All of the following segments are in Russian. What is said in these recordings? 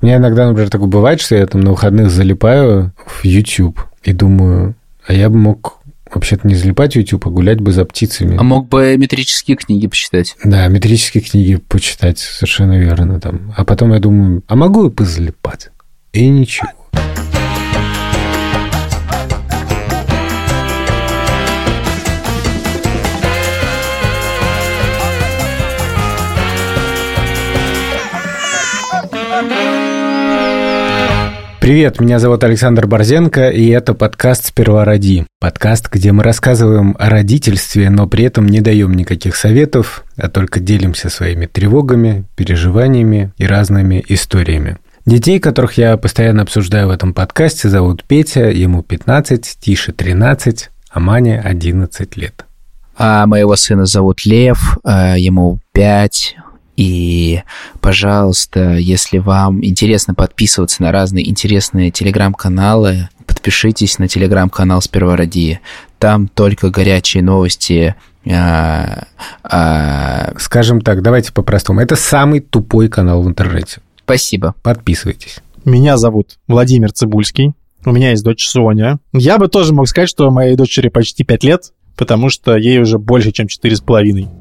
У меня иногда, например, такое бывает, что я там на выходных залипаю в YouTube и думаю, а я бы мог вообще-то не залипать в YouTube, а гулять бы за птицами. А мог бы метрические книги почитать. Да, метрические книги почитать, совершенно верно. Там. А потом я думаю, а могу и позалипать? И ничего. Привет, меня зовут Александр Борзенко, и это подкаст «Сперва роди». Подкаст, где мы рассказываем о родительстве, но при этом не даем никаких советов, а только делимся своими тревогами, переживаниями и разными историями. Детей, которых я постоянно обсуждаю в этом подкасте, зовут Петя, ему 15, Тише 13, а Мане 11 лет. А моего сына зовут Лев, а ему 5, и, пожалуйста, если вам интересно подписываться на разные интересные телеграм-каналы, подпишитесь на телеграм-канал «Сперва ради». Там только горячие новости, а, а... Скажем так, давайте по-простому. Это самый тупой канал в интернете. Спасибо. Подписывайтесь. Меня зовут Владимир Цибульский. У меня есть дочь Соня. Я бы тоже мог сказать, что моей дочери почти 5 лет, потому что ей уже больше, чем 4,5.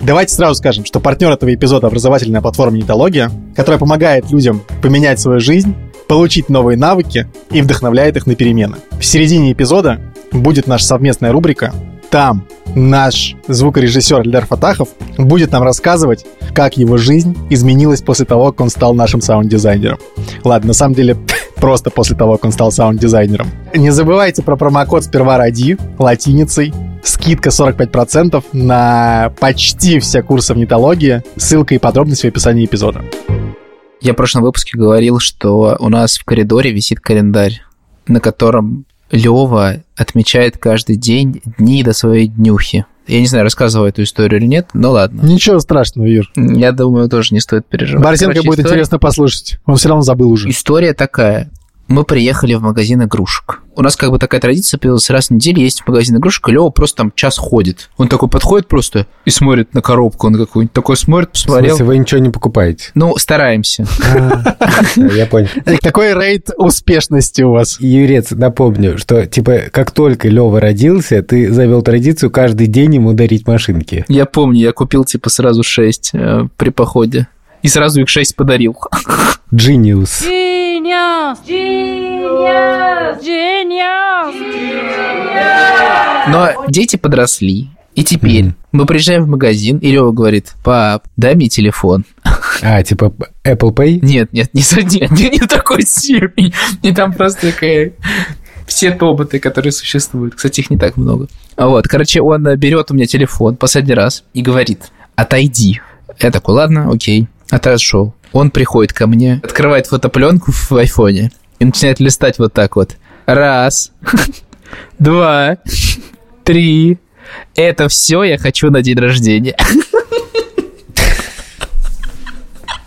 Давайте сразу скажем, что партнер этого эпизода — образовательная платформа «Нитология», которая помогает людям поменять свою жизнь, получить новые навыки и вдохновляет их на перемены. В середине эпизода будет наша совместная рубрика. Там наш звукорежиссер Эльдар Фатахов будет нам рассказывать, как его жизнь изменилась после того, как он стал нашим саунд-дизайнером. Ладно, на самом деле, просто после того, как он стал саунд-дизайнером. Не забывайте про промокод «Сперва ради» латиницей скидка 45% на почти все курсы в нетологии. Ссылка и подробности в описании эпизода. Я в прошлом выпуске говорил, что у нас в коридоре висит календарь, на котором Лева отмечает каждый день дни до своей днюхи. Я не знаю, рассказываю эту историю или нет, но ладно. Ничего страшного, Юр. Я думаю, тоже не стоит переживать. Борисенко Короче, будет история... интересно послушать. Он все равно забыл уже. История такая мы приехали в магазин игрушек. У нас как бы такая традиция появилась раз в неделю есть в магазин игрушек, и Лёва просто там час ходит. Он такой подходит просто и смотрит на коробку, он какую-нибудь такой смотрит, посмотрел. В смысле, вы ничего не покупаете? Ну, стараемся. А, я понял. Какой рейд успешности у вас? Юрец, напомню, что типа как только Лёва родился, ты завел традицию каждый день ему дарить машинки. Я помню, я купил типа сразу шесть э, при походе. И сразу их шесть подарил. Genius. Genius! Genius! Genius! Но дети подросли, и теперь mm. мы приезжаем в магазин, и Лева говорит, пап, дай мне телефон. А, типа Apple Pay? Нет, нет, не, не, не, не такой степень. И там просто такая все тоботы, которые существуют. Кстати, их не так много. А вот, короче, он берет у меня телефон последний раз и говорит, отойди. Я такой, ладно, окей, отошел. Он приходит ко мне, открывает фотопленку в айфоне и начинает листать вот так вот. Раз, два, три. Это все я хочу на день рождения.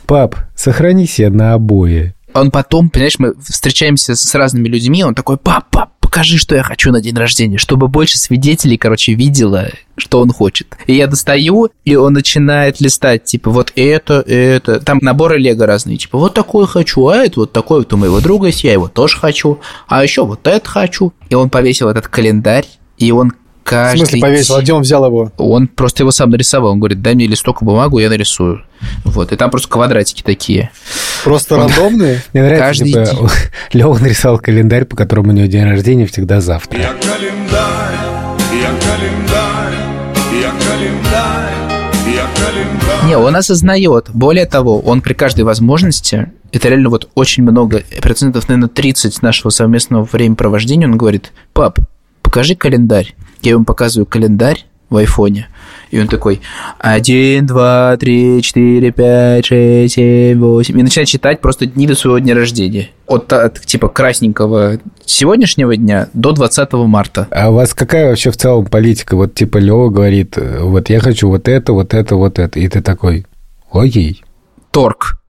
Пап, сохрани себе на обои. Он потом, понимаешь, мы встречаемся с разными людьми, он такой, пап, пап, покажи, что я хочу на день рождения, чтобы больше свидетелей, короче, видела, что он хочет. И я достаю, и он начинает листать, типа, вот это, это. Там наборы лего разные, типа, вот такой хочу, а это вот такой вот у моего друга есть, я его тоже хочу, а еще вот это хочу. И он повесил этот календарь, и он каждый... В смысле повесил? А где он взял его? Он просто его сам нарисовал. Он говорит, дай мне листок и бумагу, я нарисую. Вот. И там просто квадратики такие. Просто он... рандомные? Мне нравится, каждый типа, Лева нарисовал календарь, по которому у него день рождения всегда завтра. Я календарь, я календарь, я календарь, я календарь. Не, он осознает. Более того, он при каждой возможности, это реально вот очень много, процентов, наверное, 30 нашего совместного времяпровождения, он говорит, пап, покажи календарь. Я ему показываю календарь в айфоне, и он такой, один, два, три, четыре, пять, шесть, семь, восемь. И начинает читать просто дни до своего дня рождения. От, от типа красненького сегодняшнего дня до 20 марта. А у вас какая вообще в целом политика? Вот типа Лева говорит, вот я хочу вот это, вот это, вот это. И ты такой, окей. Торг.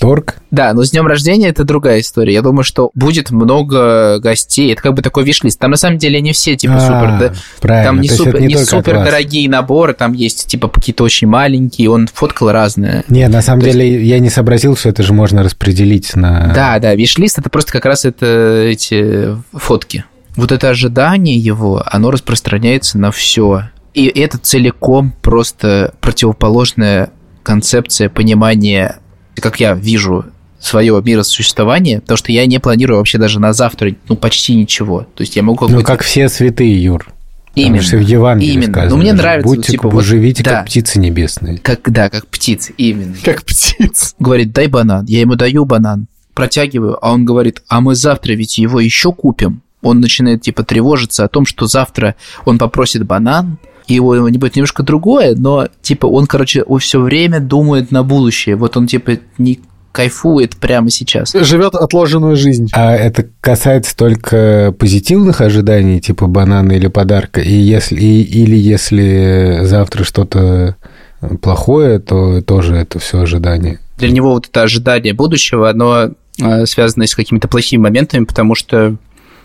Торг? Да, но с днем рождения это другая история. Я думаю, что будет много гостей. Это как бы такой виш-лист. Там на самом деле не все типа А, супер. да, Правильно. там не То есть супер, не не супер дорогие наборы, там есть типа какие-то очень маленькие. Он фоткал разные. Не, на самом То есть- деле я не сообразил, что это же можно распределить на... Да, да, виш-лист это просто как раз это эти фотки. Вот это ожидание его, оно распространяется на все. И это целиком просто противоположная концепция понимания, как я вижу свое миросуществование, потому что я не планирую вообще даже на завтра, ну, почти ничего. То есть я могу Ну, как все святые, Юр. Потому Именно. что в Евангелии Именно. сказано. Ну, мне нравится, Будьте, типа, вы вот- живите, да. как птицы небесные. Как, да, как птицы, именно. Как птиц. Говорит, дай банан. Я ему даю банан, протягиваю, а он говорит, а мы завтра ведь его еще купим. Он начинает типа тревожиться о том, что завтра он попросит банан, и его не будет немножко другое, но типа он, короче, все время думает на будущее. Вот он типа не кайфует прямо сейчас. Живет отложенную жизнь. А это касается только позитивных ожиданий, типа банана или подарка, и если, и- или если завтра что-то плохое, то тоже это все ожидание. Для него вот это ожидание будущего, оно э, связано с какими-то плохими моментами, потому что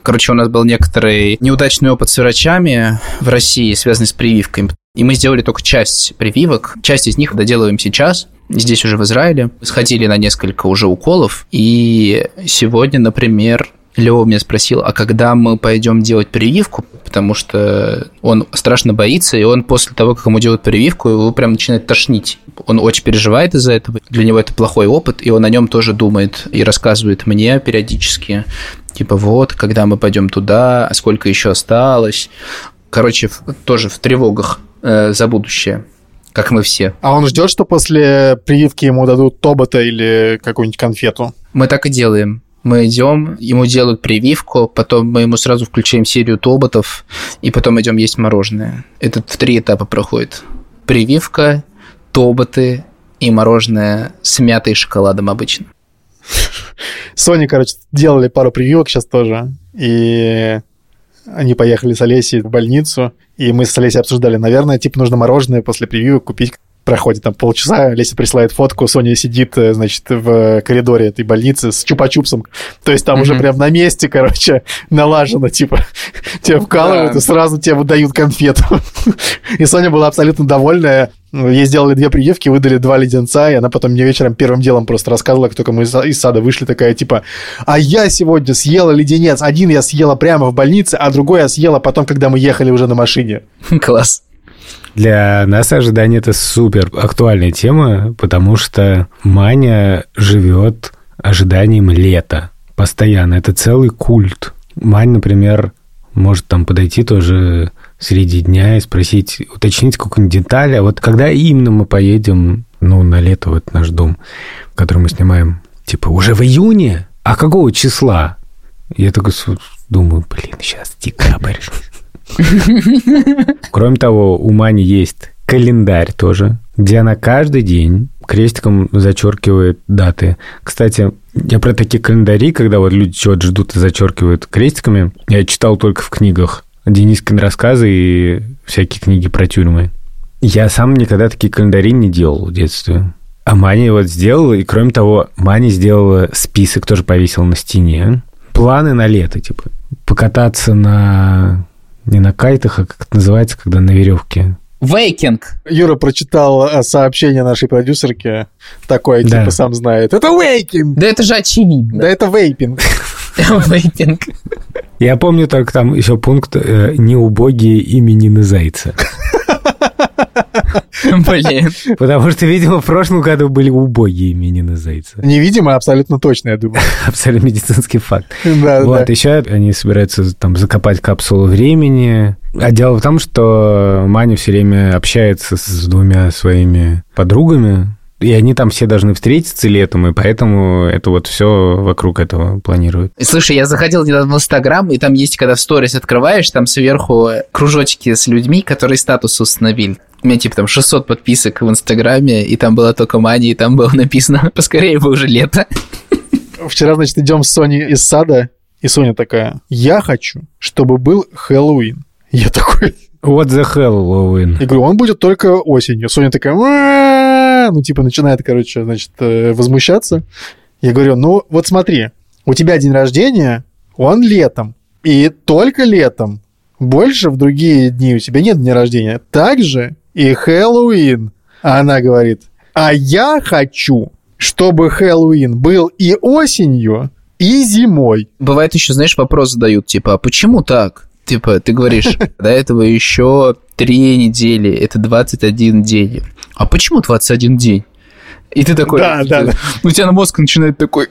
Короче, у нас был некоторый неудачный опыт с врачами в России, связанный с прививками. И мы сделали только часть прививок. Часть из них доделываем сейчас, здесь уже в Израиле. Сходили на несколько уже уколов. И сегодня, например, Лева меня спросил, а когда мы пойдем делать прививку, потому что он страшно боится, и он после того, как ему делают прививку, его прям начинает тошнить. Он очень переживает из-за этого. Для него это плохой опыт, и он о нем тоже думает и рассказывает мне периодически. Типа, вот, когда мы пойдем туда, а сколько еще осталось. Короче, тоже в тревогах э, за будущее, как мы все. А он ждет, что после прививки ему дадут тобота или какую-нибудь конфету. Мы так и делаем. Мы идем, ему делают прививку, потом мы ему сразу включаем серию тоботов, и потом идем есть мороженое. Это в три этапа проходит. Прививка, тоботы и мороженое с мятой и шоколадом обычно. Sony, короче, делали пару прививок сейчас тоже, и они поехали с Олесей в больницу, и мы с Олесей обсуждали, наверное, типа нужно мороженое после прививок купить. Проходит там полчаса, Олеся присылает фотку, Соня сидит, э, значит, в коридоре этой больницы с чупа-чупсом. То есть там уже Мгм. прям на месте, короче, налажено, типа, тебя вкалывают Да. и сразу тебе выдают конфету. И Соня была абсолютно довольная. Ей сделали две прививки, выдали два леденца, и она потом мне вечером первым делом просто рассказывала, как только мы из сада вышли, такая типа, а я сегодня съела леденец. Один я съела прямо в больнице, а другой я съела потом, когда мы ехали уже на машине. Класс. Для нас ожидание это супер актуальная тема, потому что Маня живет ожиданием лета постоянно. Это целый культ. Мань, например, может там подойти тоже среди дня и спросить, уточнить какую-нибудь деталь, а вот когда именно мы поедем, ну, на лето в этот наш дом, который мы снимаем, типа, уже в июне? А какого числа? Я такой думаю, блин, сейчас декабрь. Кроме того, у Мани есть календарь тоже, где она каждый день крестиком зачеркивает даты. Кстати, я про такие календари, когда вот люди чего-то ждут и зачеркивают крестиками, я читал только в книгах. Денискин рассказы и всякие книги про тюрьмы. Я сам никогда такие календари не делал в детстве. А Маня вот сделала, и кроме того, Маня сделала список, тоже повесила на стене. Планы на лето, типа, покататься на... Не на кайтах, а как это называется, когда на веревке. Вейкинг. Юра прочитал э, сообщение нашей продюсерки, такое, Да. типа, сам знает. Это вейкинг! Да это же очевидно. Да это вейпинг. Вейпинг. Я помню только там еще пункт э, «Неубогие именины Зайца». Блин. Потому что, видимо, в прошлом году были убогие именины Зайца. Невидимо, абсолютно точно, я думаю. Абсолютно медицинский факт. Да, Вот, да. еще они собираются там закопать капсулу времени. А дело в том, что Маня все время общается с двумя своими подругами, и они там все должны встретиться летом, и поэтому это вот все вокруг этого планируют. Слушай, я заходил недавно в Инстаграм, и там есть, когда в сторис открываешь, там сверху кружочки с людьми, которые статус установили. У меня типа там 600 подписок в Инстаграме, и там была только Мани, и там было написано «Поскорее бы уже лето». Вчера, значит, идем с Соней из сада, и Соня такая, я хочу, чтобы был Хэллоуин. Я такой, What the Halloween? я говорю, он будет только осенью. Соня такая, Ну, типа, начинает, короче, значит, э, возмущаться. Я говорю, ну вот смотри, у тебя день рождения, он летом. И только летом. Больше в другие дни у тебя нет дня рождения. Также и Хэллоуин. А она говорит, а я хочу, чтобы Хэллоуин был и осенью, и зимой. Бывает еще, знаешь, вопрос задают, типа, а почему так? Типа, ты говоришь, до этого еще три недели, это 21 день. А почему 21 день? И ты такой... Да, да, да. У тебя на мозг начинает такой...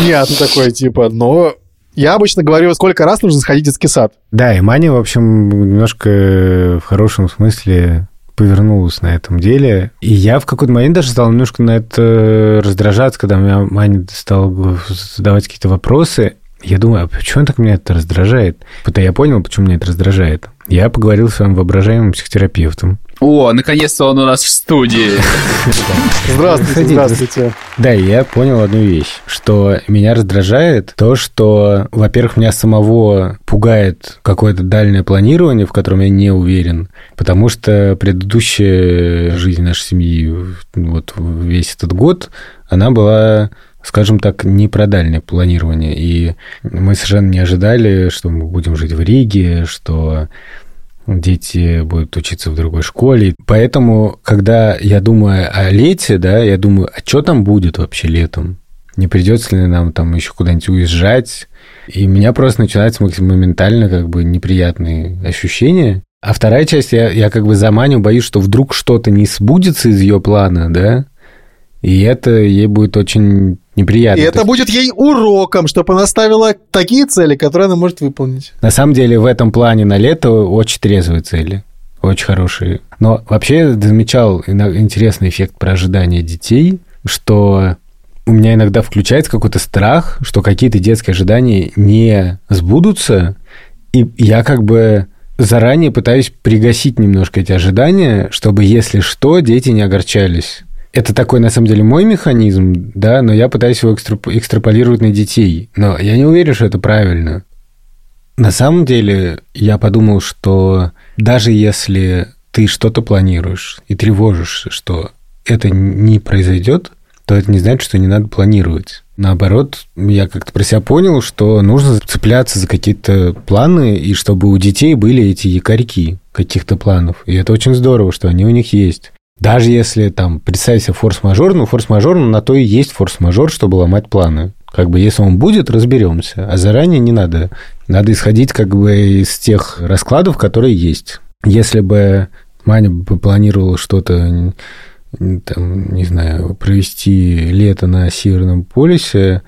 Нет, ты такой, типа, но я обычно говорю, сколько раз нужно сходить в детский сад. Да, и Маня, в общем, немножко в хорошем смысле повернулась на этом деле. И я в какой-то момент даже стал немножко на это раздражаться, когда меня Маня стал задавать какие-то вопросы. Я думаю, а почему так меня это раздражает? Потом я понял, почему меня это раздражает. Я поговорил с своим воображаемым психотерапевтом. О, наконец-то он у нас в студии. Здравствуйте, здравствуйте. Да, я понял одну вещь, что меня раздражает то, что, во-первых, меня самого пугает какое-то дальнее планирование, в котором я не уверен, потому что предыдущая жизнь нашей семьи, вот весь этот год, она была скажем так, не про дальнее планирование. И мы совершенно не ожидали, что мы будем жить в Риге, что дети будут учиться в другой школе. Поэтому, когда я думаю о лете, да, я думаю, а что там будет вообще летом? Не придется ли нам там еще куда-нибудь уезжать? И у меня просто начинаются моментально как бы неприятные ощущения. А вторая часть, я, я как бы заманю, боюсь, что вдруг что-то не сбудется из ее плана, да, и это ей будет очень неприятно. И это есть... будет ей уроком, чтобы она ставила такие цели, которые она может выполнить. На самом деле в этом плане на лето очень трезвые цели. Очень хорошие. Но вообще замечал интересный эффект про ожидание детей, что у меня иногда включается какой-то страх, что какие-то детские ожидания не сбудутся, и я как бы заранее пытаюсь пригасить немножко эти ожидания, чтобы, если что, дети не огорчались это такой, на самом деле, мой механизм, да, но я пытаюсь его экстрап- экстраполировать на детей. Но я не уверен, что это правильно. На самом деле, я подумал, что даже если ты что-то планируешь и тревожишься, что это не произойдет, то это не значит, что не надо планировать. Наоборот, я как-то про себя понял, что нужно цепляться за какие-то планы, и чтобы у детей были эти якорьки каких-то планов. И это очень здорово, что они у них есть. Даже если там представить себе форс-мажор, ну, форс-мажор ну, на то и есть форс-мажор, чтобы ломать планы. Как бы если он будет, разберемся. А заранее не надо. Надо исходить как бы из тех раскладов, которые есть. Если бы Маня планировала что-то, там, не знаю, провести лето на Северном полюсе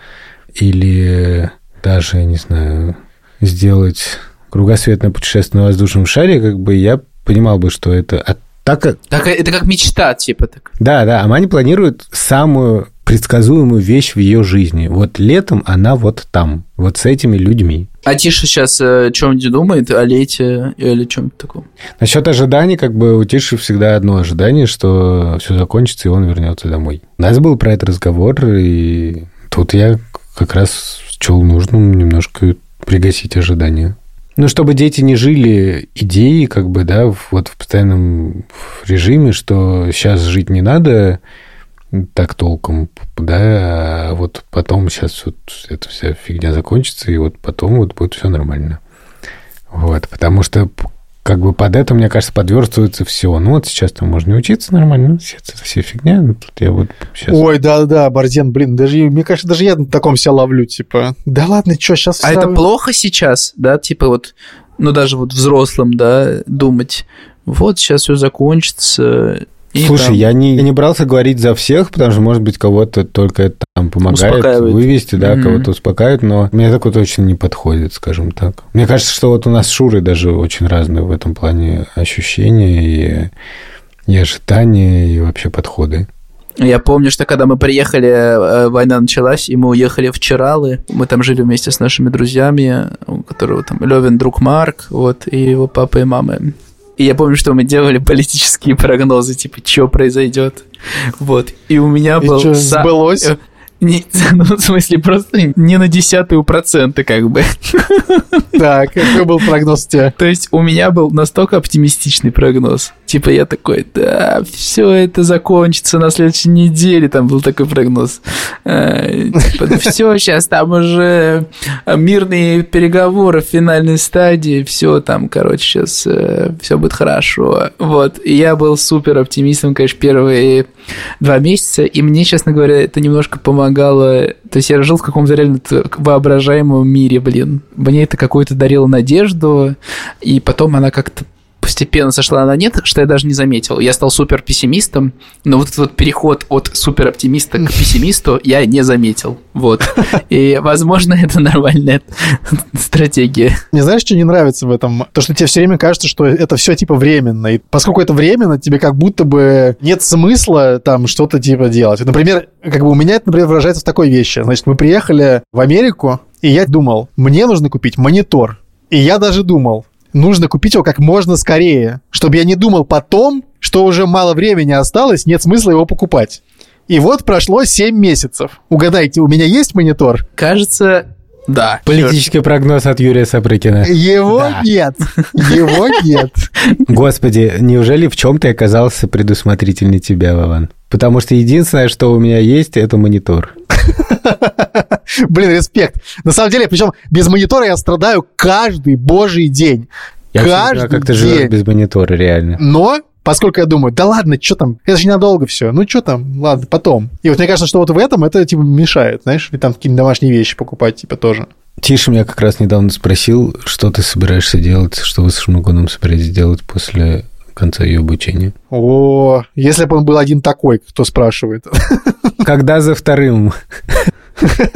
или даже, не знаю, сделать кругосветное путешествие на воздушном шаре, как бы я понимал бы, что это от так как... Так, это как мечта, типа. Так. Да, да, а Маня планирует самую предсказуемую вещь в ее жизни. Вот летом она вот там, вот с этими людьми. А Тиша сейчас э, о чем-нибудь думает, о лете или о чем-то таком? Насчет ожиданий, как бы у Тиши всегда одно ожидание, что все закончится, и он вернется домой. У нас был про это разговор, и тут я как раз счел нужным немножко пригасить ожидания. Ну, чтобы дети не жили идеей, как бы, да, вот в постоянном режиме, что сейчас жить не надо так толком, да, а вот потом сейчас вот эта вся фигня закончится, и вот потом вот будет все нормально. Вот, потому что как бы под это, мне кажется, подверстывается все. Ну, вот сейчас там можно не учиться нормально, ну, сейчас это все фигня. Ну, тут я вот сейчас... Ой, да-да, Борзен, блин, даже, мне кажется, даже я на таком себя ловлю, типа, да ладно, что, сейчас... А это плохо сейчас, да, типа вот, ну, даже вот взрослым, да, думать, вот сейчас все закончится, и Слушай, там... я, не, я не брался говорить за всех, потому что, может быть, кого-то только это там помогает вывести, да, mm-hmm. кого-то успокаивает, но мне такое точно не подходит, скажем так. Мне кажется, что вот у нас с Шурой даже очень разные в этом плане ощущения и, и ожидания, и вообще подходы. Я помню, что когда мы приехали, э, война началась, и мы уехали в Чиралы. Мы там жили вместе с нашими друзьями, у которого там Левин друг Марк, вот, и его папа и мама. И я помню, что мы делали политические прогнозы, типа, что произойдет. Вот. И у меня и был... Что, сбылось? Не, ну, в смысле, просто не на десятую процента, как бы. Так, какой был прогноз у тебя? То есть у меня был настолько оптимистичный прогноз. Типа я такой, да, все это закончится на следующей неделе, там был такой прогноз. Э, типа, все, сейчас там уже мирные переговоры в финальной стадии, все там, короче, сейчас э, все будет хорошо. Вот, и я был супер оптимистом, конечно, первые два месяца, и мне, честно говоря, это немножко помогало. То есть я жил в каком-то реально воображаемом мире, блин. Мне это какую-то дарило надежду, и потом она как-то постепенно сошла на нет, что я даже не заметил. Я стал супер пессимистом, но вот этот вот переход от супер оптимиста к пессимисту я не заметил. Вот. И, возможно, это нормальная стратегия. Не знаешь, что не нравится в этом? То, что тебе все время кажется, что это все типа временно. И поскольку это временно, тебе как будто бы нет смысла там что-то типа делать. Например, как бы у меня это, например, выражается в такой вещи. Значит, мы приехали в Америку, и я думал, мне нужно купить монитор. И я даже думал, нужно купить его как можно скорее, чтобы я не думал потом, что уже мало времени осталось, нет смысла его покупать. И вот прошло 7 месяцев. Угадайте, у меня есть монитор? Кажется, да. Политический прогноз от Юрия Сапрыкина. Его да. нет. Его нет. Господи, неужели в чем ты оказался предусмотрительнее тебя, Вован? Потому что единственное, что у меня есть, это монитор. Блин, респект. На самом деле, причем без монитора я страдаю каждый божий день. Я каждый как ты живешь без монитора, реально. Но поскольку я думаю, да ладно, что там, это же ненадолго все, ну что там, ладно, потом. И вот мне кажется, что вот в этом это, типа, мешает, знаешь, и там какие-нибудь домашние вещи покупать, типа, тоже. Тиша меня как раз недавно спросил, что ты собираешься делать, что вы с Шмагоном собираетесь делать после конца ее обучения. О, если бы он был один такой, кто спрашивает. Когда за вторым?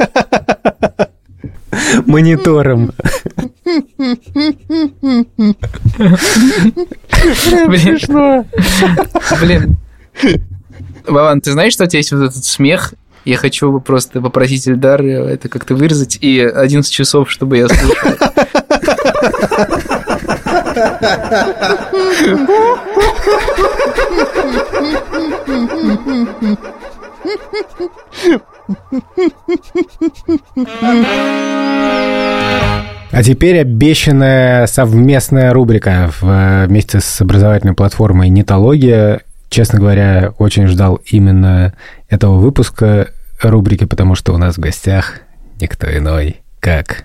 Монитором. Блин. Блин. Вован, ты знаешь, что у тебя есть вот этот смех? Я хочу просто попросить Эльдар это как-то вырезать и 11 часов, чтобы я слушал. А теперь обещанная совместная рубрика вместе с образовательной платформой «Нетология». Честно говоря, очень ждал именно этого выпуска рубрики, потому что у нас в гостях никто иной, как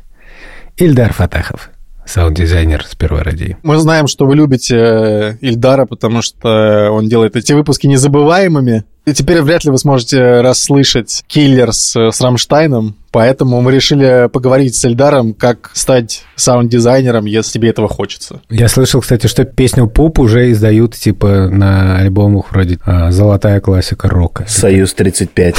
Ильдар Фатахов саунд-дизайнер с первой ради. Мы знаем, что вы любите э, Ильдара, потому что он делает эти выпуски незабываемыми. И теперь вряд ли вы сможете расслышать киллер с, с Рамштайном, поэтому мы решили поговорить с Эльдаром, как стать саунд-дизайнером, если тебе этого хочется. Я слышал, кстати, что песню «Пуп» уже издают, типа, на альбомах вроде а, «Золотая классика рока». «Союз-35».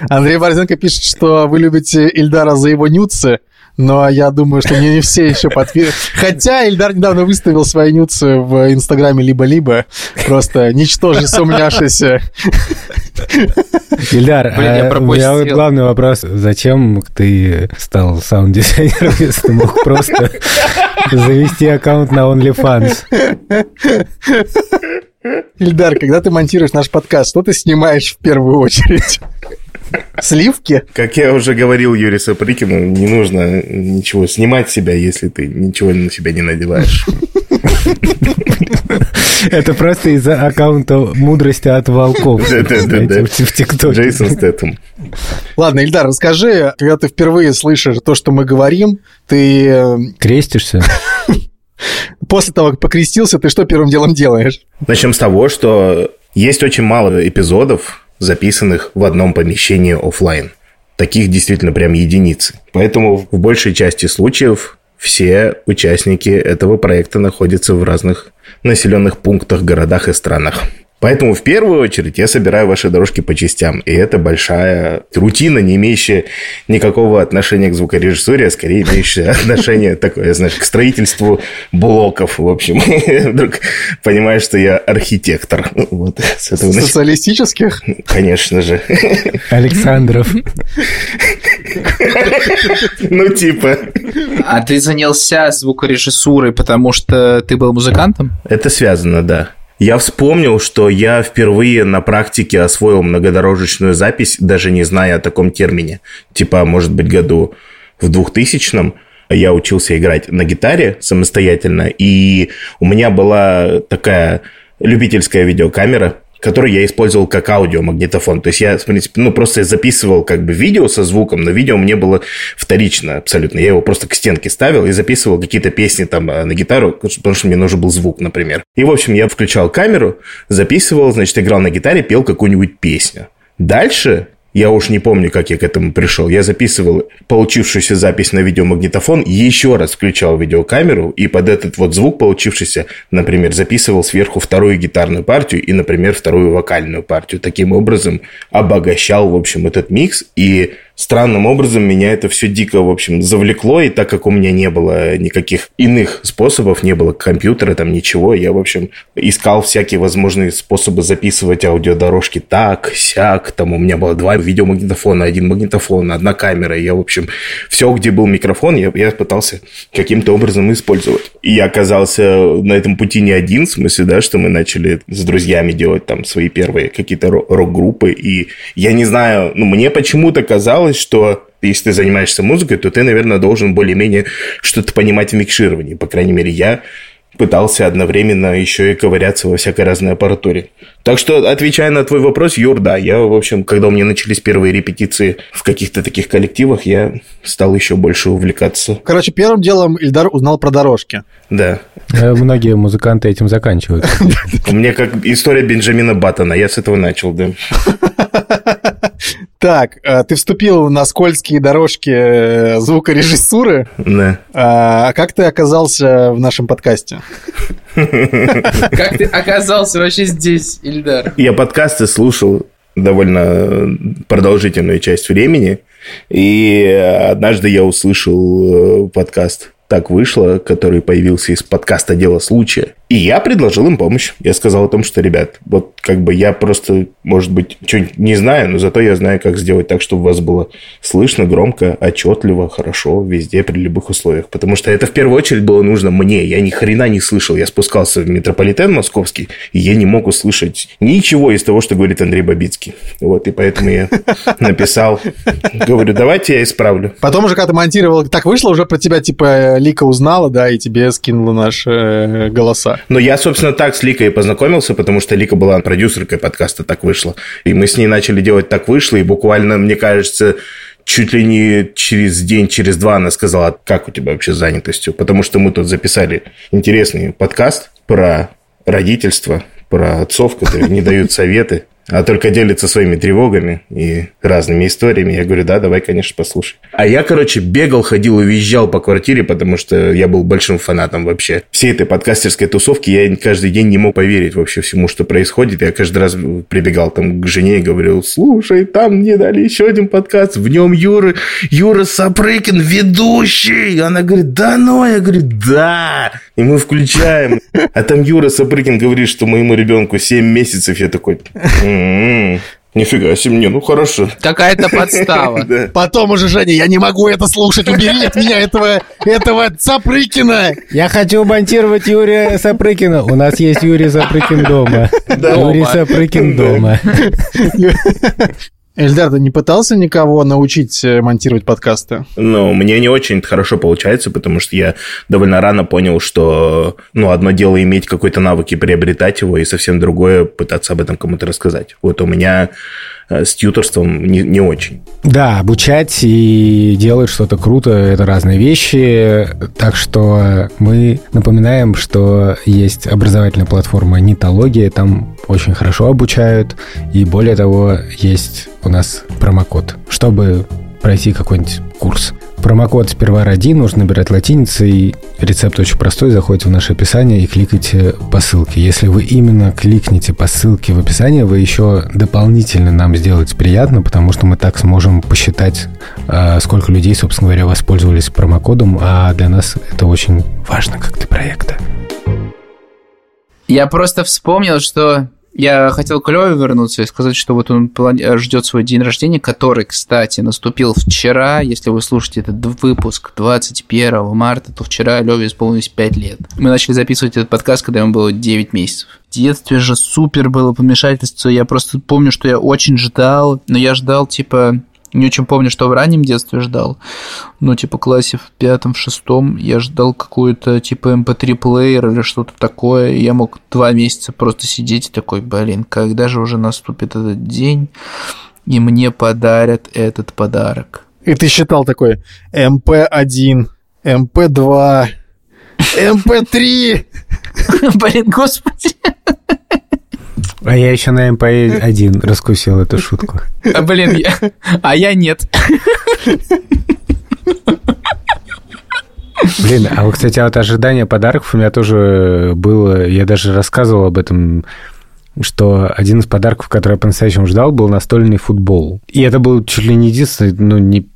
Андрей Борзенко пишет, что вы любите Ильдара за его нюцы, но я думаю, что не, не все еще подписаны. Хотя Ильдар недавно выставил свои нюцы в Инстаграме либо-либо, просто ничтоже сумняшися. Ильдар, Блин, я а, у меня вот главный вопрос. Зачем ты стал саунд-дизайнером, если ты мог просто завести аккаунт на OnlyFans? Ильдар, когда ты монтируешь наш подкаст, что ты снимаешь в первую очередь? Сливки? Как я уже говорил Юрию Саприкину, не нужно ничего снимать себя, если ты ничего на себя не надеваешь. Это просто из-за аккаунта мудрости от волков. Да-да-да. В ТикТоке. Джейсон Стэттем. Ладно, Ильдар, расскажи, когда ты впервые слышишь то, что мы говорим, ты... Э, Крестишься? После того, как покрестился, ты что первым делом делаешь? Начнем с того, что есть очень мало эпизодов, записанных в одном помещении офлайн. Таких действительно прям единицы. Поэтому в большей части случаев все участники этого проекта находятся в разных населенных пунктах, городах и странах. Поэтому в первую очередь я собираю ваши дорожки по частям. И это большая рутина, не имеющая никакого отношения к звукорежиссуре, а скорее имеющая отношение такое, знаешь, к строительству блоков. В общем, вдруг понимаешь, что я архитектор. Вот, с этого Социалистических? Конечно же. Александров. Ну, типа. А ты занялся звукорежиссурой, потому что ты был музыкантом? Это связано, да. Я вспомнил, что я впервые на практике освоил многодорожечную запись, даже не зная о таком термине. Типа, может быть, году в 2000-м я учился играть на гитаре самостоятельно, и у меня была такая любительская видеокамера, который я использовал как аудиомагнитофон. То есть я, в принципе, ну, просто записывал как бы видео со звуком, но видео мне было вторично абсолютно. Я его просто к стенке ставил и записывал какие-то песни там э, на гитару, потому что мне нужен был звук, например. И, в общем, я включал камеру, записывал, значит, играл на гитаре, пел какую-нибудь песню. Дальше я уж не помню, как я к этому пришел. Я записывал получившуюся запись на видеомагнитофон, еще раз включал видеокамеру, и под этот вот звук получившийся, например, записывал сверху вторую гитарную партию и, например, вторую вокальную партию. Таким образом обогащал, в общем, этот микс, и странным образом меня это все дико, в общем, завлекло, и так как у меня не было никаких иных способов, не было компьютера, там ничего, я, в общем, искал всякие возможные способы записывать аудиодорожки. Так, сяк, там у меня было два видеомагнитофона, один магнитофон, одна камера, я, в общем, все, где был микрофон, я, я пытался каким-то образом использовать. И я оказался на этом пути не один, в смысле, да, что мы начали с друзьями делать там свои первые какие-то рок-группы, и я не знаю, ну, мне почему-то казалось, оказалось, что если ты занимаешься музыкой, то ты, наверное, должен более-менее что-то понимать в микшировании. По крайней мере, я пытался одновременно еще и ковыряться во всякой разной аппаратуре. Так что, отвечая на твой вопрос, Юр, да, я, в общем, когда у меня начались первые репетиции в каких-то таких коллективах, я стал еще больше увлекаться. Короче, первым делом Ильдар узнал про дорожки. Да. Э, многие музыканты этим заканчивают. У меня как история Бенджамина Баттона, я с этого начал, да. Так, э, ты вступил на скользкие дорожки э, звукорежиссуры. Да. А как ты оказался в нашем подкасте? Как ты оказался вообще здесь, Ильдар? Я подкасты слушал довольно продолжительную часть времени, и однажды я услышал э, подкаст так вышло, который появился из подкаста «Дело случая». И я предложил им помощь. Я сказал о том, что, ребят, вот как бы я просто, может быть, что-нибудь не знаю, но зато я знаю, как сделать так, чтобы вас было слышно, громко, отчетливо, хорошо, везде, при любых условиях. Потому что это в первую очередь было нужно мне. Я ни хрена не слышал. Я спускался в метрополитен московский, и я не мог услышать ничего из того, что говорит Андрей Бабицкий. Вот, и поэтому я написал, говорю, давайте я исправлю. Потом уже, когда ты монтировал, так вышло уже про тебя, типа, Лика узнала, да, и тебе скинула наши э, голоса. Но я, собственно, так с Ликой познакомился, потому что Лика была продюсеркой подкаста «Так вышло». И мы с ней начали делать «Так вышло», и буквально, мне кажется, чуть ли не через день, через два она сказала, как у тебя вообще с занятостью, потому что мы тут записали интересный подкаст про родительство, про отцов, которые не дают советы а только делится своими тревогами и разными историями. Я говорю, да, давай, конечно, послушай. А я, короче, бегал, ходил, уезжал по квартире, потому что я был большим фанатом вообще всей этой подкастерской тусовки. Я каждый день не мог поверить вообще всему, что происходит. Я каждый раз прибегал там к жене и говорил, слушай, там мне дали еще один подкаст, в нем Юра, Юра Сапрыкин, ведущий. Она говорит, да ну, я говорю, да. И мы включаем. А там Юра Сапрыкин говорит, что моему ребенку 7 месяцев. Я такой, Нифига себе, не, ну хорошо. Какая-то подстава. Потом уже, Женя, я не могу это слушать, убери от меня этого, этого Сапрыкина. Я хочу монтировать Юрия Сапрыкина. У нас есть Юрий Сапрыкин дома. Юрий Сапрыкин дома. Эльдар, ты не пытался никого научить э, монтировать подкасты? Ну, мне не очень хорошо получается, потому что я довольно рано понял, что ну, одно дело иметь какой-то навык и приобретать его, и совсем другое пытаться об этом кому-то рассказать. Вот у меня с тьюторством не, не очень. Да, обучать и делать что-то круто – это разные вещи. Так что мы напоминаем, что есть образовательная платформа Нитология, там очень хорошо обучают. И более того, есть у нас промокод, чтобы пройти какой-нибудь курс. Промокод сперва ради, нужно набирать латиницей. Рецепт очень простой, заходите в наше описание и кликайте по ссылке. Если вы именно кликните по ссылке в описании, вы еще дополнительно нам сделаете приятно, потому что мы так сможем посчитать, а, сколько людей, собственно говоря, воспользовались промокодом, а для нас это очень важно как для проекта. Я просто вспомнил, что Я хотел к Лёве вернуться и сказать, что вот он ждет свой день рождения, который, кстати, наступил вчера. Если вы слушаете этот выпуск 21 марта, то вчера Лёве исполнилось 5 лет. Мы начали записывать этот подкаст, когда ему было 9 месяцев. В детстве же супер было помешательство. Я просто помню, что я очень ждал, но я ждал, типа, не очень помню, что в раннем детстве ждал. Ну, типа, классе в пятом, в шестом я ждал какую-то, типа, MP3-плеер эм или что-то такое. И я мог два месяца просто сидеть и такой, блин, когда же уже наступит этот день, и мне подарят этот подарок. И ты считал такой MP1, MP2, MP3. Блин, господи. А я еще на МП-1 раскусил эту шутку. А, блин, я... а я нет. Блин, а вот, кстати, вот ожидание подарков у меня тоже было, я даже рассказывал об этом, что один из подарков, который я по-настоящему ждал, был настольный футбол. И это был чуть ли не единственный, ну, не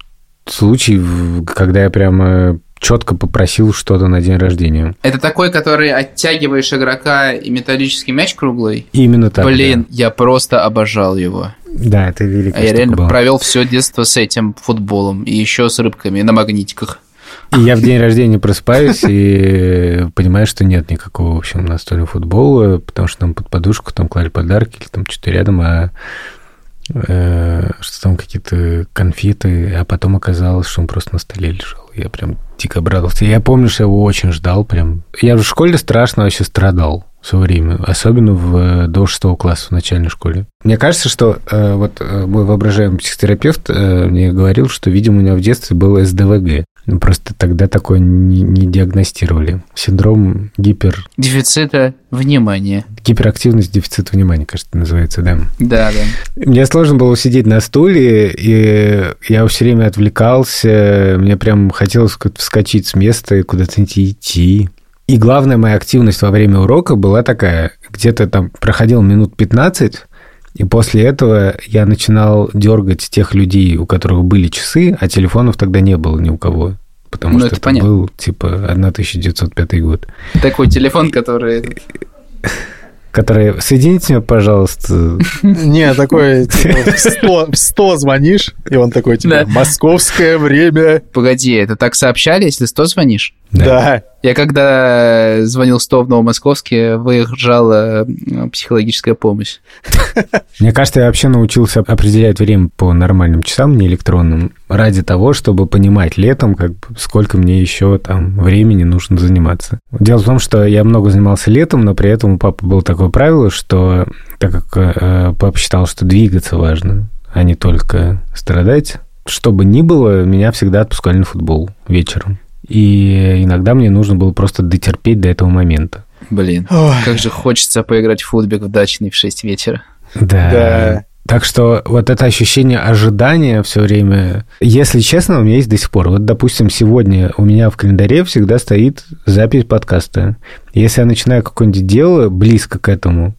случай, когда я прямо четко попросил что-то на день рождения. Это такой, который оттягиваешь игрока и металлический мяч круглый? Именно так. Блин, да. я просто обожал его. Да, это великая А я реально была. провел все детство с этим футболом и еще с рыбками на магнитиках. И я в день рождения просыпаюсь и понимаю, что нет никакого, в общем, настольного футбола, потому что нам под подушку там клали подарки или там что-то рядом, а что там какие-то конфеты, а потом оказалось, что он просто на столе лежал. Я прям дико обрадовался. Я помню, что я его очень ждал прям. Я в школе страшно вообще страдал все время, особенно в, до шестого класса в начальной школе. Мне кажется, что э, вот э, мой воображаемый психотерапевт э, мне говорил, что, видимо, у меня в детстве был СДВГ. Ну, просто тогда такое не, не диагностировали. Синдром гипер... Дефицита внимания. Гиперактивность дефицита внимания, кажется, называется, да. Да, да. Мне сложно было сидеть на стуле, и я все время отвлекался. Мне прям хотелось вскочить с места и куда-то идти. И главная моя активность во время урока была такая. Где-то там проходил минут 15, и после этого я начинал дергать тех людей, у которых были часы, а телефонов тогда не было ни у кого. Потому ну, что это, это понятно. был, типа, 1905 год. Такой телефон, который... Который... Соедините меня, пожалуйста. Не, такой, типа, в 100 звонишь, и он такой, типа, московское время. Погоди, это так сообщали, если 100 звонишь? Да. Я когда звонил 100 в Новомосковске, выезжала психологическая помощь. Мне кажется, я вообще научился определять время по нормальным часам, не электронным, ради того, чтобы понимать летом, как бы, сколько мне еще там времени нужно заниматься. Дело в том, что я много занимался летом, но при этом у папы было такое правило, что так как э, папа считал, что двигаться важно, а не только страдать, что бы ни было, меня всегда отпускали на футбол вечером. И иногда мне нужно было просто дотерпеть до этого момента. Блин, Ой. как же хочется поиграть в футбик в дачный в 6 вечера. Да. да. Так что вот это ощущение ожидания все время, если честно, у меня есть до сих пор. Вот, допустим, сегодня у меня в календаре всегда стоит запись подкаста. Если я начинаю какое-нибудь дело близко к этому,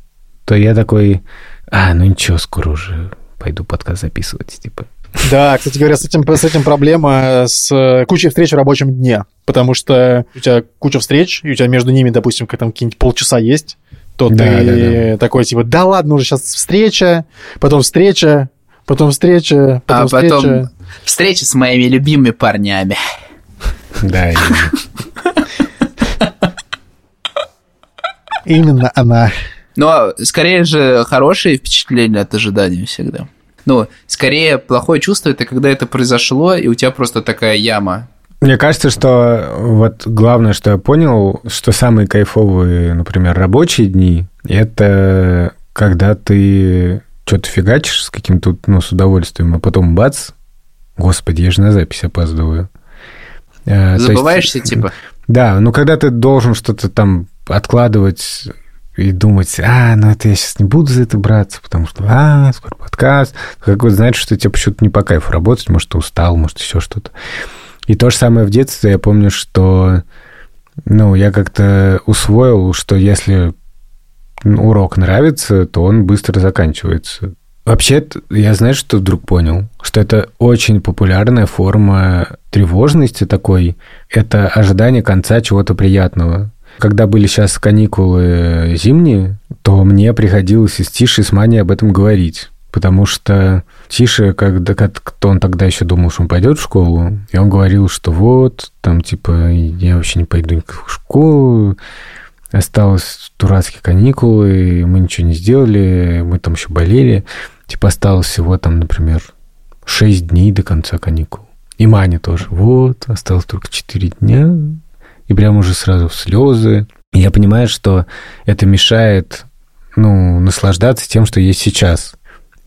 то я такой, а, ну ничего, скоро уже пойду подкаст записывать, типа. Да, кстати говоря, с этим, с этим проблема с кучей встреч в рабочем дне, потому что у тебя куча встреч, и у тебя между ними, допустим, как там какие-нибудь полчаса есть, то да, ты да, да. такой типа, да ладно, уже сейчас встреча, потом встреча, потом встреча, потом а встреча. потом встреча с моими любимыми парнями. Да, именно она. Но скорее же хорошие впечатления от ожидания всегда. Ну, скорее, плохое чувство это когда это произошло, и у тебя просто такая яма. Мне кажется, что вот главное, что я понял, что самые кайфовые, например, рабочие дни, это когда ты что-то фигачишь с каким-то, ну, с удовольствием, а потом бац, господи, я же на запись опаздываю. А, Забываешься, есть, типа? Да, ну, когда ты должен что-то там откладывать и думать, а, ну это я сейчас не буду за это браться, потому что, а, скоро подкаст. Как вы знаете, что тебе почему-то не по кайфу работать, может, ты устал, может, еще что-то. И то же самое в детстве. Я помню, что, ну, я как-то усвоил, что если урок нравится, то он быстро заканчивается. Вообще, я знаю, что вдруг понял, что это очень популярная форма тревожности такой. Это ожидание конца чего-то приятного. Когда были сейчас каникулы зимние, то мне приходилось и с Тишей, с Маней об этом говорить. Потому что Тише, когда кто он тогда еще думал, что он пойдет в школу, и он говорил, что вот, там, типа, я вообще не пойду в школу, осталось дурацкие каникулы, мы ничего не сделали, мы там еще болели. Типа, осталось всего там, например, 6 дней до конца каникул. И Маня тоже. Вот, осталось только 4 дня. И прям уже сразу в слезы. Я понимаю, что это мешает, ну, наслаждаться тем, что есть сейчас.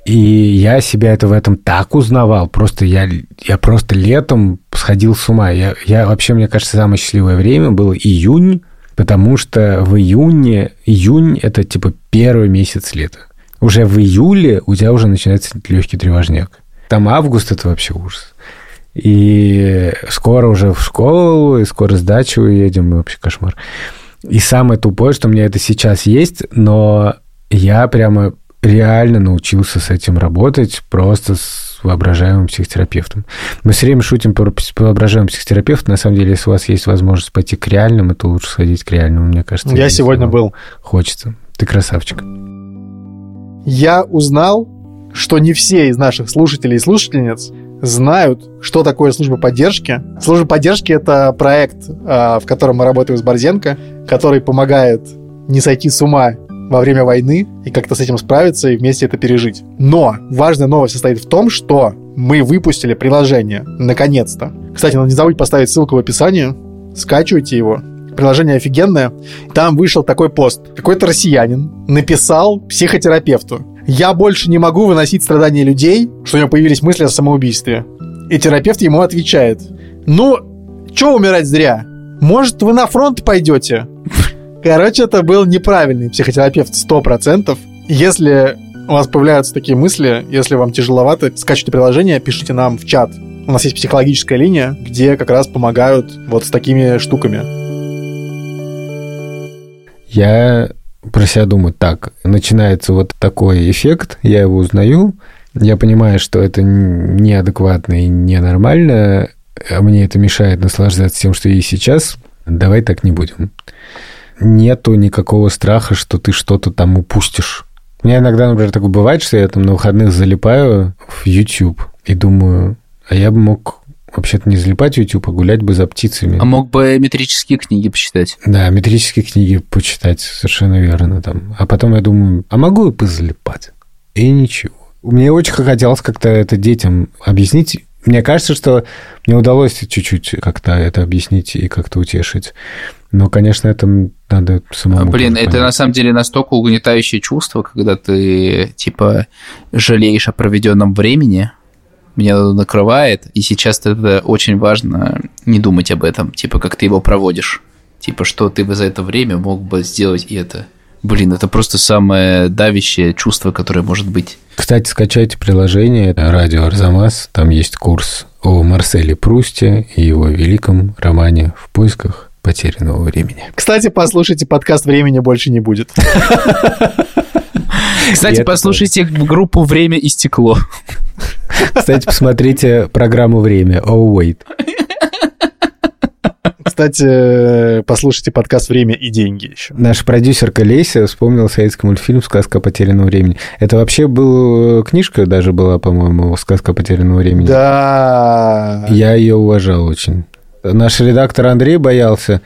И я себя это в этом так узнавал. Просто я, я просто летом сходил с ума. Я, я вообще, мне кажется, самое счастливое время было июнь, потому что в июне, июнь это типа первый месяц лета. Уже в июле у тебя уже начинается легкий тревожняк. Там август это вообще ужас. И скоро уже в школу, и скоро сдачу уедем, и вообще кошмар. И самое тупое, что у меня это сейчас есть, но я прямо реально научился с этим работать просто с воображаемым психотерапевтом. Мы все время шутим про воображаемым психотерапевтом. На самом деле, если у вас есть возможность пойти к реальному, то лучше сходить к реальному, мне кажется. Я сегодня был. Хочется. Ты красавчик. Я узнал, что не все из наших слушателей и слушательниц знают, что такое служба поддержки. Служба поддержки — это проект, а, в котором мы работаем с Борзенко, который помогает не сойти с ума во время войны и как-то с этим справиться и вместе это пережить. Но важная новость состоит в том, что мы выпустили приложение, наконец-то. Кстати, не забудь поставить ссылку в описании, скачивайте его. Приложение офигенное. Там вышел такой пост. Какой-то россиянин написал психотерапевту. Я больше не могу выносить страдания людей, что у него появились мысли о самоубийстве. И терапевт ему отвечает. Ну, что умирать зря? Может, вы на фронт пойдете? Короче, это был неправильный психотерапевт 100%. Если у вас появляются такие мысли, если вам тяжеловато, скачивайте приложение, пишите нам в чат. У нас есть психологическая линия, где как раз помогают вот с такими штуками. Я про себя думаю, так, начинается вот такой эффект, я его узнаю, я понимаю, что это неадекватно и ненормально, а мне это мешает наслаждаться тем, что есть сейчас, давай так не будем нету никакого страха, что ты что-то там упустишь. У меня иногда, например, такое бывает, что я там на выходных залипаю в YouTube и думаю, а я бы мог вообще-то не залипать в YouTube, а гулять бы за птицами. А мог бы метрические книги почитать. Да, метрические книги почитать, совершенно верно. Там. А потом я думаю, а могу и позалипать? И ничего. Мне очень хотелось как-то это детям объяснить. Мне кажется, что мне удалось чуть-чуть как-то это объяснить и как-то утешить. Но, конечно, это надо самому... Блин, это на самом деле настолько угнетающее чувство, когда ты, типа, жалеешь о проведенном времени, меня накрывает, и сейчас это очень важно не думать об этом, типа, как ты его проводишь. Типа, что ты бы за это время мог бы сделать и это. Блин, это просто самое давящее чувство, которое может быть. Кстати, скачайте приложение «Радио Арзамас». Там есть курс о Марселе Прусте и его великом романе «В поисках потерянного времени». Кстати, послушайте подкаст «Времени больше не будет». Кстати, послушайте группу «Время и стекло». Кстати, посмотрите программу «Время». Oh, wait. Кстати, послушайте подкаст «Время и деньги» еще. Наш продюсерка Леся вспомнил советский мультфильм «Сказка потерянного времени». Это вообще был книжка даже была, по-моему, «Сказка потерянного времени». Да. Я ее уважал очень. Наш редактор Андрей боялся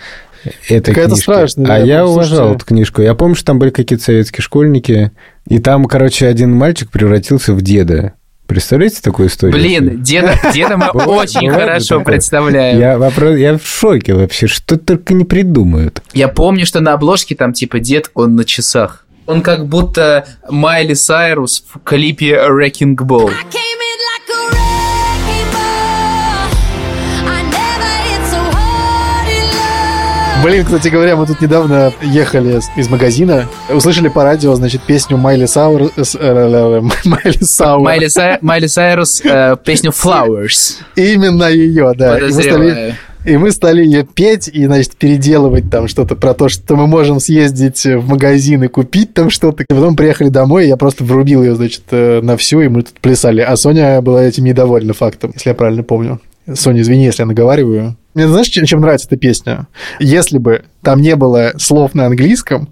этой Какая-то книжки. страшная. А я уважал эту книжку. Я помню, что там были какие-то советские школьники, и там, короче, один мальчик превратился в деда. Представляете такую историю? Блин, деда, деда мы очень хорошо представляем. Я, вопрос, я в шоке вообще, что только не придумают. Я помню, что на обложке там типа дед, он на часах. Он как будто Майли Сайрус в клипе Wrecking Ball. I came in Блин, кстати говоря, мы тут недавно ехали из магазина, услышали по радио, значит, песню Майли Сауэр... с- э, Майли Сауэр. Майли, Майли Сайрус э, песню Flowers. Именно ее, да. И мы, стали, и мы стали ее петь и, значит, переделывать там что-то про то, что мы можем съездить в магазин и купить там что-то. И потом приехали домой, и я просто врубил ее, значит, э, на всю, и мы тут плясали. А Соня была этим недовольна фактом, если я правильно помню. Соня, извини, если я наговариваю. Мне знаешь, чем, чем нравится эта песня? Если бы там не было слов на английском,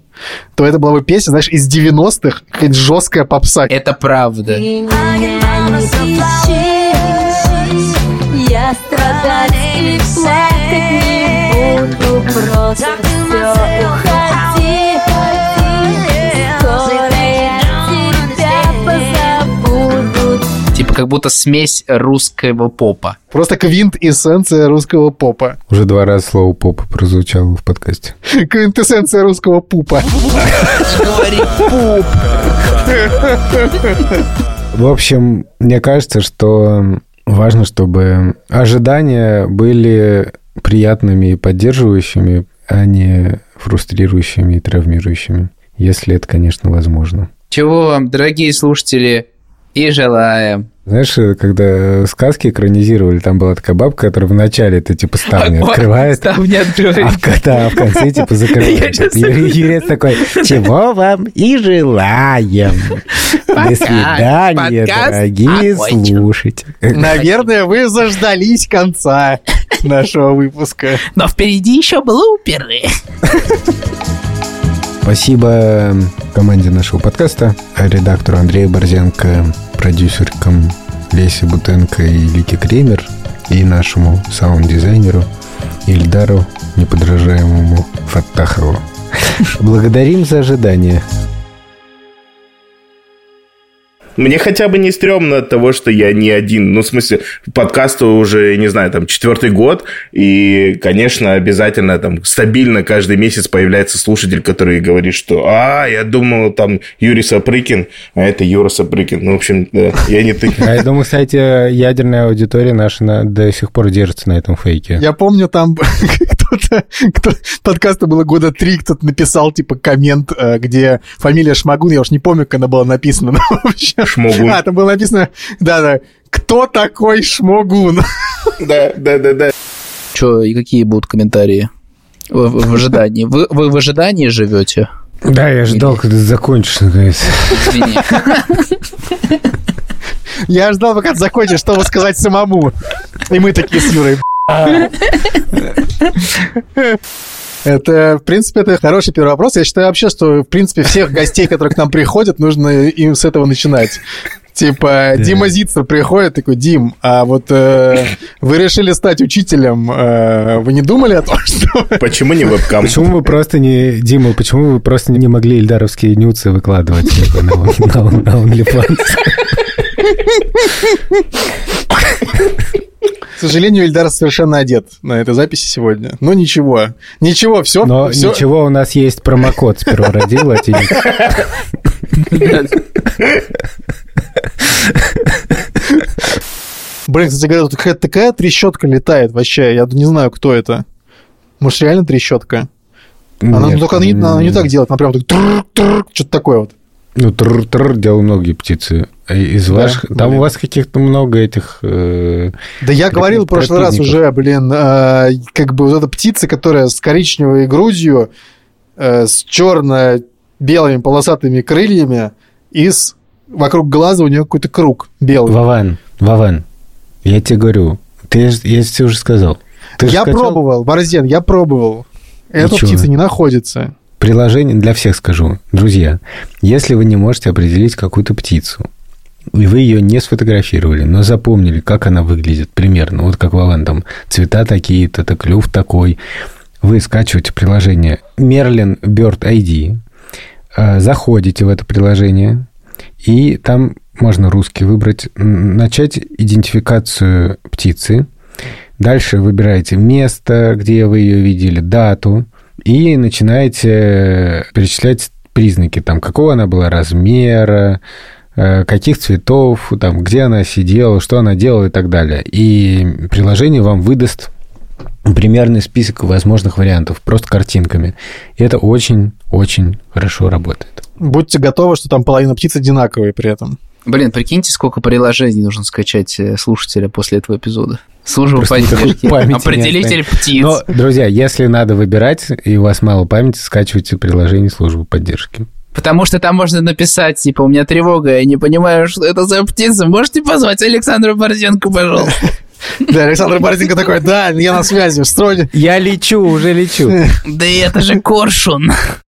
то это была бы песня, знаешь, из 90-х, какая-нибудь жесткая попса. Это правда. Я страдать плакать не буду Просто как будто смесь русского попа. Просто квинт-эссенция русского попа. Уже два раза слово «попа» прозвучало в подкасте. Квинтэссенция русского пупа. В общем, мне кажется, что важно, чтобы ожидания были приятными и поддерживающими, а не фрустрирующими и травмирующими. Если это, конечно, возможно. Чего вам, дорогие слушатели, и желаем. Знаешь, когда сказки экранизировали, там была такая бабка, которая вначале это типа ставни открывает, Ставни а открывает. в, да, а в конце типа закрывает. Юрец такой, чего вам и желаем. До свидания, дорогие слушатели. Наверное, вы заждались конца нашего выпуска. Но впереди еще блуперы. Спасибо команде нашего подкаста, редактору Андрею Борзенко, продюсеркам Лесе Бутенко и Лике Кремер, и нашему саунд-дизайнеру Ильдару, неподражаемому Фаттахову. Благодарим за ожидание. Мне хотя бы не стрёмно от того, что я не один. Ну, в смысле, подкасту уже, не знаю, там, четвертый год. И, конечно, обязательно там стабильно каждый месяц появляется слушатель, который говорит, что «А, я думал, там, Юрий Сапрыкин, а это Юра Сапрыкин». Ну, в общем, да, я не ты. А я думаю, кстати, ядерная аудитория наша на- до сих пор держится на этом фейке. Я помню, там кто-то, кто, подкасту было года три, кто-то написал, типа, коммент, э, где фамилия Шмагун, я уж не помню, как она была написана, но в общем... Шмогун. А, там было написано, да-да, кто такой Шмогун? Да, да, да, да. Че, и какие будут комментарии? В, в- в ожидании. Вы, вы в ожидании живете? Да, я ждал, когда ты закончишь, наконец. Извини. Я ждал, пока ты закончишь, чтобы сказать самому. И мы такие с Юрой. Это, в принципе, это хороший первый вопрос. Я считаю вообще, что, в принципе, всех гостей, которые к нам приходят, нужно им с этого начинать. Типа, Дима Зицер приходит, такой, Дим, а вот э, вы решили стать учителем, э, вы не думали о том, что... Почему не вебкам? Почему вы просто не... Дима, почему вы просто не могли ильдаровские нюцы выкладывать типа, на, на, на OnlyFans? К сожалению, Ильдар совершенно одет на этой записи сегодня. Но ничего. Ничего, все. Но ничего, у нас есть промокод сперва родил. Блин, кстати говоря, тут какая-то такая трещотка летает вообще. Я не знаю, кто это. Может, реально трещотка? Она Нет, только она не, она не так делает, она прям так что-то такое вот. Ну, тр делал многие птицы. А Из Да, ваших... Там блин. у вас каких-то много этих... э, Да я говорил в прошлый раз уже, блин, э, как бы вот эта птица, которая с коричневой грудью, э, с черно-белыми полосатыми крыльями и с вокруг глаза у нее какой-то круг белый. Вован, Вован, я тебе говорю, ты, я тебе уже сказал. Ты я пробовал, Борзен, я пробовал. Эта птица не находится. Приложение для всех скажу. Друзья, если вы не можете определить какую-то птицу, и вы ее не сфотографировали, но запомнили, как она выглядит примерно, вот как Вован, там цвета такие-то, то клюв такой, вы скачиваете приложение Merlin Bird ID, э, заходите в это приложение, и там можно русский выбрать, начать идентификацию птицы, Дальше выбираете место, где вы ее видели, дату, и начинаете перечислять признаки, там, какого она была размера, э, каких цветов, там, где она сидела, что она делала и так далее. И приложение вам выдаст примерный список возможных вариантов, просто картинками. И это очень-очень хорошо работает. Будьте готовы, что там половина птиц одинаковые при этом. Блин, прикиньте, сколько приложений нужно скачать э, слушателя после этого эпизода. Служба поддержки. Определитель птиц. Но, друзья, если надо выбирать, и у вас мало памяти, скачивайте приложение службы поддержки. Потому что там можно написать, типа, у меня тревога, я не понимаю, что это за птица. Можете позвать Александра Борзенко, пожалуйста? Да, Александр Борзенко такой, да, я на связи, в строне. Я лечу, уже лечу. Да это же коршун.